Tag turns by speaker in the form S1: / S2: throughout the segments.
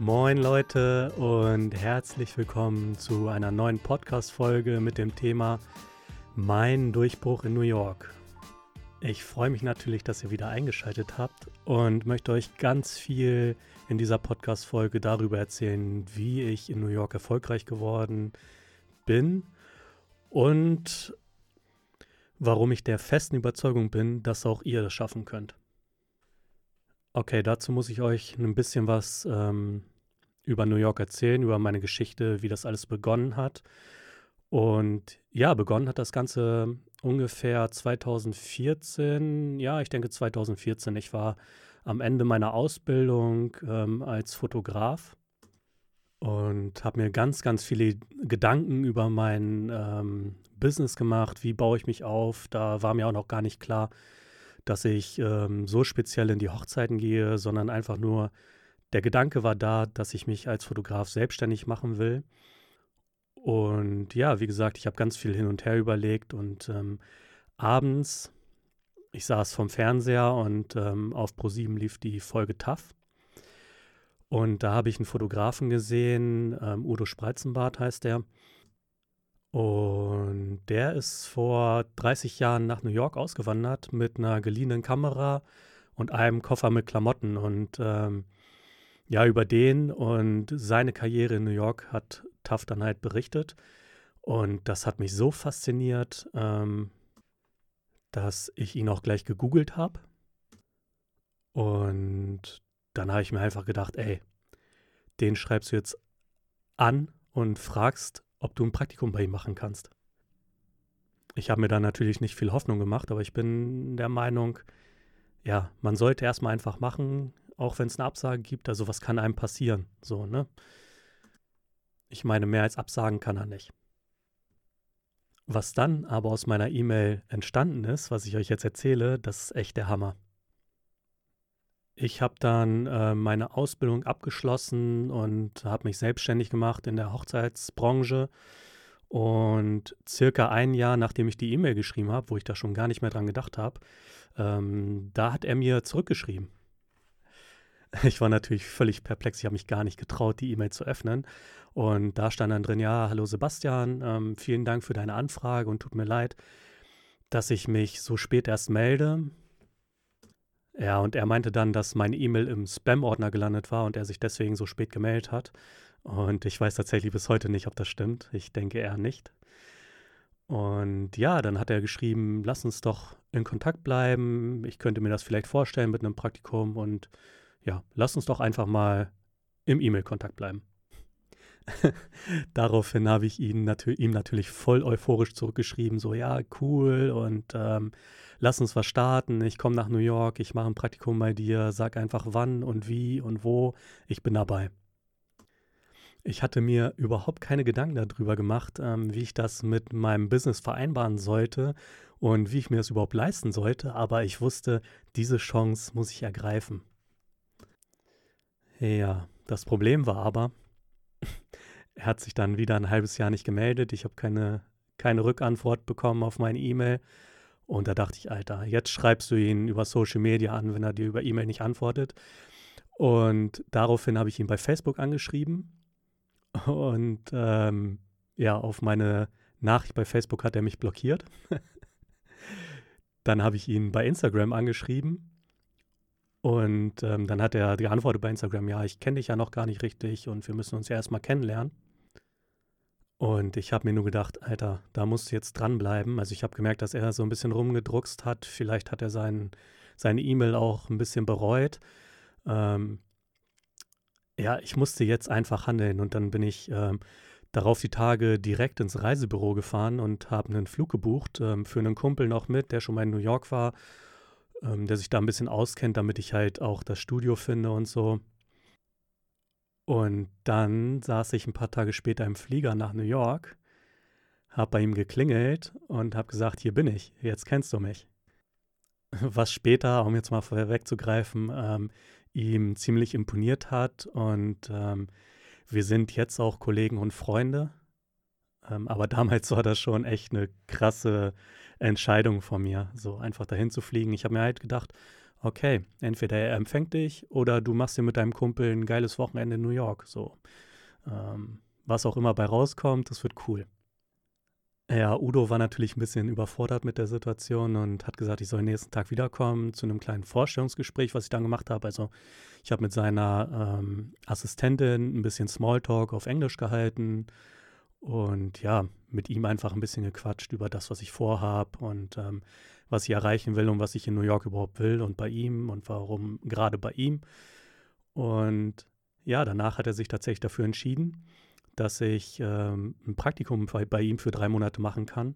S1: Moin Leute und herzlich willkommen zu einer neuen Podcast-Folge mit dem Thema Mein Durchbruch in New York. Ich freue mich natürlich, dass ihr wieder eingeschaltet habt und möchte euch ganz viel in dieser Podcast-Folge darüber erzählen, wie ich in New York erfolgreich geworden bin und warum ich der festen Überzeugung bin, dass auch ihr das schaffen könnt. Okay, dazu muss ich euch ein bisschen was ähm, über New York erzählen, über meine Geschichte, wie das alles begonnen hat. Und ja, begonnen hat das Ganze ungefähr 2014, ja, ich denke 2014. Ich war am Ende meiner Ausbildung ähm, als Fotograf und habe mir ganz, ganz viele Gedanken über mein ähm, Business gemacht. Wie baue ich mich auf? Da war mir auch noch gar nicht klar, dass ich ähm, so speziell in die Hochzeiten gehe, sondern einfach nur der Gedanke war da, dass ich mich als Fotograf selbstständig machen will. Und ja, wie gesagt, ich habe ganz viel hin und her überlegt und ähm, abends, ich saß vom Fernseher und ähm, auf ProSieben lief die Folge TAF. Und da habe ich einen Fotografen gesehen, ähm, Udo Spreizenbart heißt der. Und der ist vor 30 Jahren nach New York ausgewandert mit einer geliehenen Kamera und einem Koffer mit Klamotten. Und ähm, ja, über den und seine Karriere in New York hat Taft dann halt berichtet. Und das hat mich so fasziniert, ähm, dass ich ihn auch gleich gegoogelt habe. Und dann habe ich mir einfach gedacht, ey, den schreibst du jetzt an und fragst, ob du ein Praktikum bei ihm machen kannst. Ich habe mir da natürlich nicht viel Hoffnung gemacht, aber ich bin der Meinung, ja, man sollte erstmal einfach machen, auch wenn es eine Absage gibt. Also was kann einem passieren? So, ne? Ich meine, mehr als Absagen kann er nicht. Was dann aber aus meiner E-Mail entstanden ist, was ich euch jetzt erzähle, das ist echt der Hammer. Ich habe dann äh, meine Ausbildung abgeschlossen und habe mich selbstständig gemacht in der Hochzeitsbranche. Und circa ein Jahr, nachdem ich die E-Mail geschrieben habe, wo ich da schon gar nicht mehr dran gedacht habe, ähm, da hat er mir zurückgeschrieben. Ich war natürlich völlig perplex. Ich habe mich gar nicht getraut, die E-Mail zu öffnen. Und da stand dann drin, ja, hallo Sebastian, ähm, vielen Dank für deine Anfrage und tut mir leid, dass ich mich so spät erst melde. Ja, und er meinte dann, dass meine E-Mail im Spam-Ordner gelandet war und er sich deswegen so spät gemeldet hat. Und ich weiß tatsächlich bis heute nicht, ob das stimmt. Ich denke eher nicht. Und ja, dann hat er geschrieben, lass uns doch in Kontakt bleiben. Ich könnte mir das vielleicht vorstellen mit einem Praktikum und ja, lass uns doch einfach mal im E-Mail-Kontakt bleiben. Daraufhin habe ich ihn natür ihm natürlich voll euphorisch zurückgeschrieben, so ja, cool und ähm, lass uns was starten. Ich komme nach New York, ich mache ein Praktikum bei dir, sag einfach wann und wie und wo, ich bin dabei. Ich hatte mir überhaupt keine Gedanken darüber gemacht, ähm, wie ich das mit meinem Business vereinbaren sollte und wie ich mir das überhaupt leisten sollte, aber ich wusste, diese Chance muss ich ergreifen. Ja, das Problem war aber, er hat sich dann wieder ein halbes Jahr nicht gemeldet. Ich habe keine, keine Rückantwort bekommen auf meine E-Mail. Und da dachte ich, Alter, jetzt schreibst du ihn über Social Media an, wenn er dir über E-Mail nicht antwortet. Und daraufhin habe ich ihn bei Facebook angeschrieben. Und ähm, ja, auf meine Nachricht bei Facebook hat er mich blockiert. Dann habe ich ihn bei Instagram angeschrieben. Und ähm, dann hat er geantwortet bei Instagram, ja, ich kenne dich ja noch gar nicht richtig und wir müssen uns ja erstmal kennenlernen. Und ich habe mir nur gedacht, Alter, da musst du jetzt dranbleiben. Also ich habe gemerkt, dass er so ein bisschen rumgedruckst hat. Vielleicht hat er sein, seine E-Mail auch ein bisschen bereut. Ähm, ja, ich musste jetzt einfach handeln. Und dann bin ich ähm, darauf die Tage direkt ins Reisebüro gefahren und habe einen Flug gebucht ähm, für einen Kumpel noch mit, der schon mal in New York war, ähm, der sich da ein bisschen auskennt, damit ich halt auch das Studio finde und so. Und dann saß ich ein paar Tage später im Flieger nach New York, habe bei ihm geklingelt und habe gesagt, hier bin ich, jetzt kennst du mich. Was später, um jetzt mal vorwegzugreifen, ähm, ihm ziemlich imponiert hat und ähm, wir sind jetzt auch Kollegen und Freunde. Ähm, aber damals war das schon echt eine krasse Entscheidung von mir, so einfach dahin zu fliegen. Ich habe mir halt gedacht, okay, entweder er empfängt dich oder du machst dir mit deinem Kumpel ein geiles Wochenende in New York. So, ähm, was auch immer bei rauskommt, das wird cool. Ja, Udo war natürlich ein bisschen überfordert mit der Situation und hat gesagt, ich soll nächsten Tag wiederkommen zu einem kleinen Vorstellungsgespräch, was ich dann gemacht habe. Also ich habe mit seiner ähm, Assistentin ein bisschen Smalltalk auf Englisch gehalten und ja, mit ihm einfach ein bisschen gequatscht über das, was ich vorhabe und ähm, was ich erreichen will und was ich in New York überhaupt will und bei ihm und warum gerade bei ihm. Und ja, danach hat er sich tatsächlich dafür entschieden dass ich ähm, ein Praktikum bei, bei, ihm für drei Monate machen kann.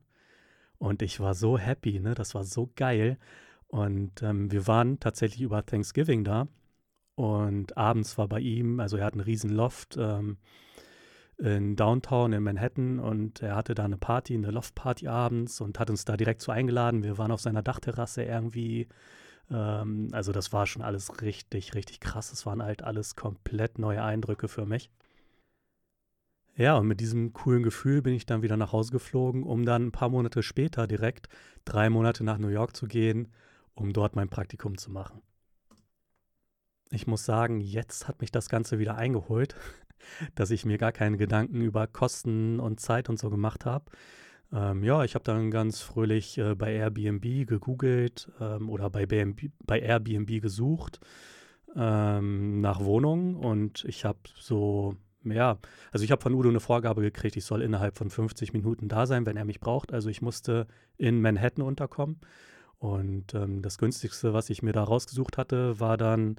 S1: Und ich war so happy, ne? Das war so geil. Und ähm, wir waren tatsächlich über Thanksgiving da. Und abends war bei ihm, also er hat einen riesen Loft ähm, in Downtown in Manhattan und er hatte da eine Party, eine Loft-Party abends und hat uns da direkt so eingeladen. Wir waren auf seiner Dachterrasse irgendwie. Ähm, also das war schon alles richtig, richtig krass. Es waren halt alles komplett neue Eindrücke für mich. Ja, und mit diesem coolen Gefühl bin ich dann wieder nach Hause geflogen, um dann ein paar Monate später direkt drei Monate nach New York zu gehen, um dort mein Praktikum zu machen. Ich muss sagen, jetzt hat mich das Ganze wieder eingeholt, dass ich mir gar keine Gedanken über Kosten und Zeit und so gemacht habe. Ähm, ja, ich habe dann ganz fröhlich äh, bei Airbnb gegoogelt ähm, oder bei, BNB, bei Airbnb gesucht ähm, nach Wohnungen und ich habe so ja, also ich habe von Udo eine Vorgabe gekriegt, ich soll innerhalb von 50 Minuten da sein, wenn er mich braucht. Also ich musste in Manhattan unterkommen. Und ähm, das günstigste, was ich mir da rausgesucht hatte, war dann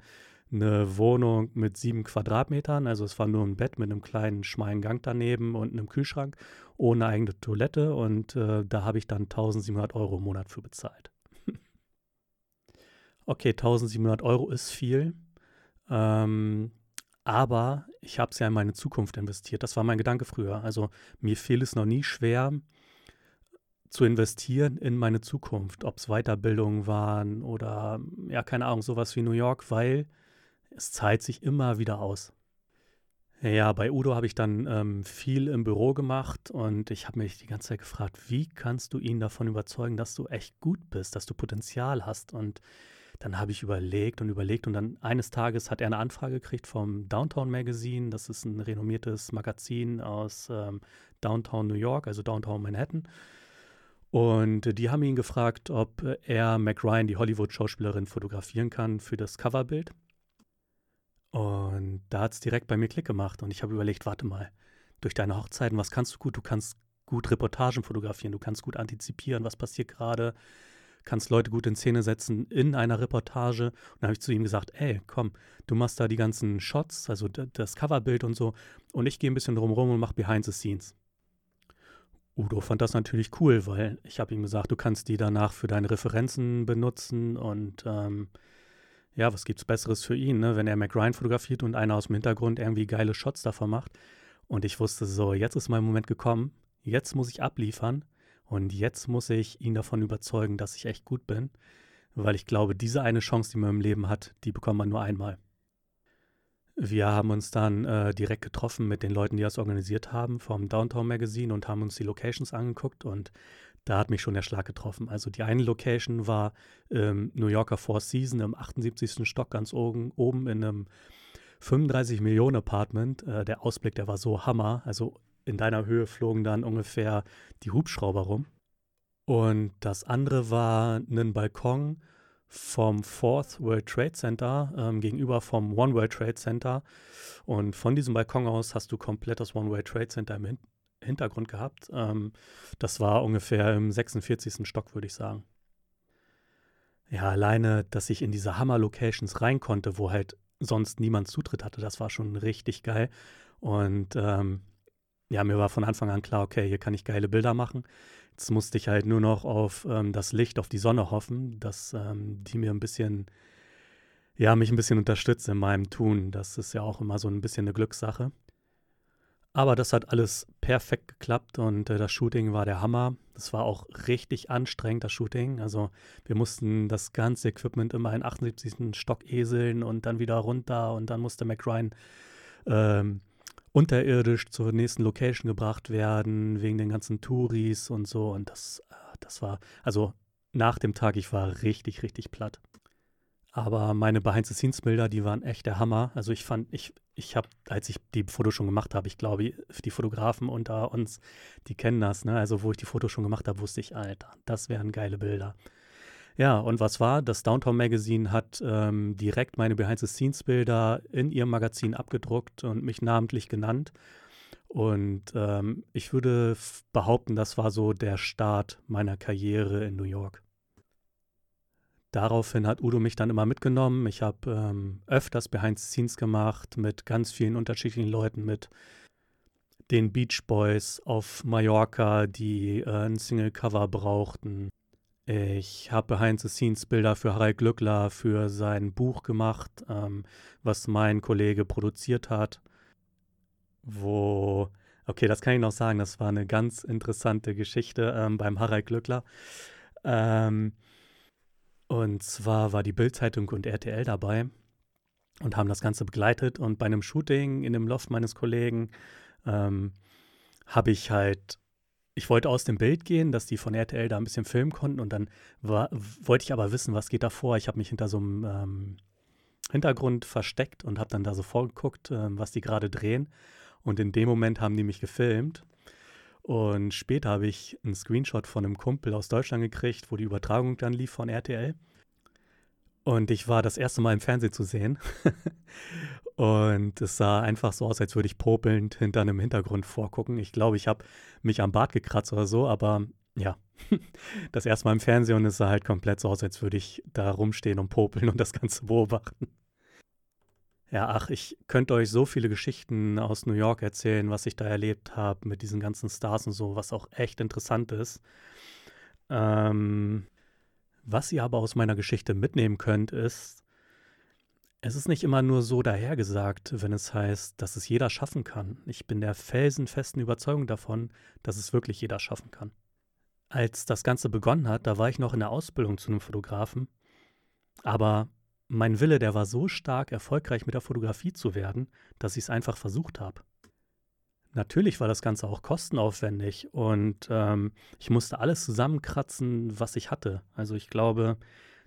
S1: eine Wohnung mit sieben Quadratmetern. Also es war nur ein Bett mit einem kleinen schmalen Gang daneben und einem Kühlschrank ohne eigene Toilette. Und äh, da habe ich dann 1700 Euro im Monat für bezahlt. okay, 1700 Euro ist viel. Ähm, aber ich habe es ja in meine Zukunft investiert. Das war mein Gedanke früher. Also mir fiel es noch nie schwer zu investieren in meine Zukunft, ob es Weiterbildungen waren oder ja, keine Ahnung, sowas wie New York, weil es zahlt sich immer wieder aus. Ja, bei Udo habe ich dann ähm, viel im Büro gemacht und ich habe mich die ganze Zeit gefragt, wie kannst du ihn davon überzeugen, dass du echt gut bist, dass du Potenzial hast und dann habe ich überlegt und überlegt und dann eines Tages hat er eine Anfrage gekriegt vom Downtown Magazine. Das ist ein renommiertes Magazin aus ähm, Downtown New York, also Downtown Manhattan. Und die haben ihn gefragt, ob er Mac Ryan, die Hollywood-Schauspielerin, fotografieren kann für das Coverbild. Da hat es direkt bei mir Klick gemacht und ich habe überlegt, warte mal, durch deine Hochzeiten, was kannst du gut? Du kannst gut Reportagen fotografieren, du kannst gut antizipieren, was passiert gerade, kannst Leute gut in Szene setzen in einer Reportage. Und dann habe ich zu ihm gesagt, ey, komm, du machst da die ganzen Shots, also das Coverbild und so, und ich gehe ein bisschen drumherum und mache Behind the Scenes. Udo fand das natürlich cool, weil ich habe ihm gesagt, du kannst die danach für deine Referenzen benutzen und ähm, ja, was gibt's Besseres für ihn, ne? wenn er McRyan fotografiert und einer aus dem Hintergrund irgendwie geile Shots davon macht. Und ich wusste so, jetzt ist mein Moment gekommen, jetzt muss ich abliefern und jetzt muss ich ihn davon überzeugen, dass ich echt gut bin, weil ich glaube, diese eine Chance, die man im Leben hat, die bekommt man nur einmal. Wir haben uns dann äh, direkt getroffen mit den Leuten, die das organisiert haben, vom Downtown Magazine und haben uns die Locations angeguckt und da hat mich schon der Schlag getroffen. Also die eine Location war ähm, New Yorker Four Seasons im 78. Stock ganz oben, oben in einem 35 Millionen Apartment. Äh, der Ausblick, der war so Hammer. Also in deiner Höhe flogen dann ungefähr die Hubschrauber rum. Und das andere war ein Balkon vom Fourth World Trade Center ähm, gegenüber vom One World Trade Center. Und von diesem Balkon aus hast du komplett das One World Trade Center im Hin Hintergrund gehabt. Ähm, das war ungefähr im 46. Stock, würde ich sagen. Ja, alleine, dass ich in diese Hammer-Locations rein konnte, wo halt sonst niemand Zutritt hatte, das war schon richtig geil. Und ähm, ja, mir war von Anfang an klar, okay, hier kann ich geile Bilder machen. Jetzt musste ich halt nur noch auf ähm, das Licht, auf die Sonne hoffen, dass ähm, die mir ein bisschen, ja, mich ein bisschen unterstützt in meinem Tun. Das ist ja auch immer so ein bisschen eine Glückssache. Aber das hat alles perfekt geklappt und äh, das Shooting war der Hammer. Das war auch richtig anstrengend, das Shooting. Also wir mussten das ganze Equipment immer in 78. Stock eseln und dann wieder runter und dann musste McRyan ähm, unterirdisch zur nächsten Location gebracht werden, wegen den ganzen Touris und so. Und das, äh, das war, also nach dem Tag, ich war richtig, richtig platt. Aber meine Behind-the-Scenes-Bilder, die waren echt der Hammer. Also ich fand, ich, ich habe, als ich die Fotos schon gemacht habe, ich glaube, die Fotografen unter uns, die kennen das, ne? Also wo ich die Fotos schon gemacht habe, wusste ich, Alter, das wären geile Bilder. Ja, und was war? Das Downtown Magazine hat ähm, direkt meine Behind-the-Scenes-Bilder in ihrem Magazin abgedruckt und mich namentlich genannt. Und ähm, ich würde behaupten, das war so der Start meiner Karriere in New York. Daraufhin hat Udo mich dann immer mitgenommen. Ich habe ähm, öfters Behind the Scenes gemacht mit ganz vielen unterschiedlichen Leuten, mit den Beach Boys auf Mallorca, die äh, ein Single-Cover brauchten. Ich habe Behind the Scenes Bilder für Harald Glückler für sein Buch gemacht, ähm, was mein Kollege produziert hat. Wo, okay, das kann ich noch sagen, das war eine ganz interessante Geschichte ähm, beim Harald Glückler. Ähm, und zwar war die Bildzeitung und RTL dabei und haben das Ganze begleitet. Und bei einem Shooting in dem Loft meines Kollegen ähm, habe ich halt, ich wollte aus dem Bild gehen, dass die von RTL da ein bisschen filmen konnten. Und dann war, wollte ich aber wissen, was geht da vor. Ich habe mich hinter so einem ähm, Hintergrund versteckt und habe dann da so vorgeguckt, ähm, was die gerade drehen. Und in dem Moment haben die mich gefilmt. Und später habe ich einen Screenshot von einem Kumpel aus Deutschland gekriegt, wo die Übertragung dann lief von RTL. Und ich war das erste Mal im Fernsehen zu sehen. und es sah einfach so aus, als würde ich popelnd hinter einem Hintergrund vorgucken. Ich glaube, ich habe mich am Bart gekratzt oder so, aber ja, das erste Mal im Fernsehen und es sah halt komplett so aus, als würde ich da rumstehen und popeln und das Ganze beobachten. Ja, ach, ich könnte euch so viele Geschichten aus New York erzählen, was ich da erlebt habe mit diesen ganzen Stars und so, was auch echt interessant ist. Ähm, was ihr aber aus meiner Geschichte mitnehmen könnt, ist, es ist nicht immer nur so dahergesagt, wenn es heißt, dass es jeder schaffen kann. Ich bin der felsenfesten Überzeugung davon, dass es wirklich jeder schaffen kann. Als das Ganze begonnen hat, da war ich noch in der Ausbildung zu einem Fotografen, aber mein Wille, der war so stark, erfolgreich mit der Fotografie zu werden, dass ich es einfach versucht habe. Natürlich war das Ganze auch kostenaufwendig und ähm, ich musste alles zusammenkratzen, was ich hatte. Also ich glaube,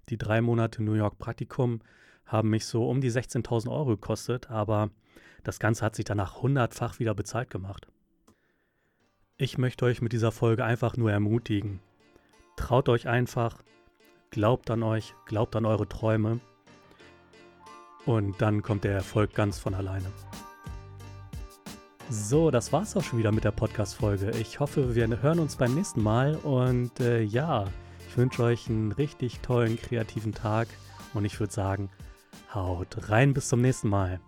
S1: die drei Monate New York Praktikum haben mich so um die 16.000 Euro gekostet, aber das Ganze hat sich danach hundertfach wieder bezahlt gemacht. Ich möchte euch mit dieser Folge einfach nur ermutigen. Traut euch einfach, glaubt an euch, glaubt an eure Träume und dann kommt der Erfolg ganz von alleine. So, das war's auch schon wieder mit der Podcast-Folge. Ich hoffe, wir hören uns beim nächsten Mal und äh, ja, ich wünsche euch einen richtig tollen, kreativen Tag und ich würde sagen, haut rein bis zum nächsten Mal.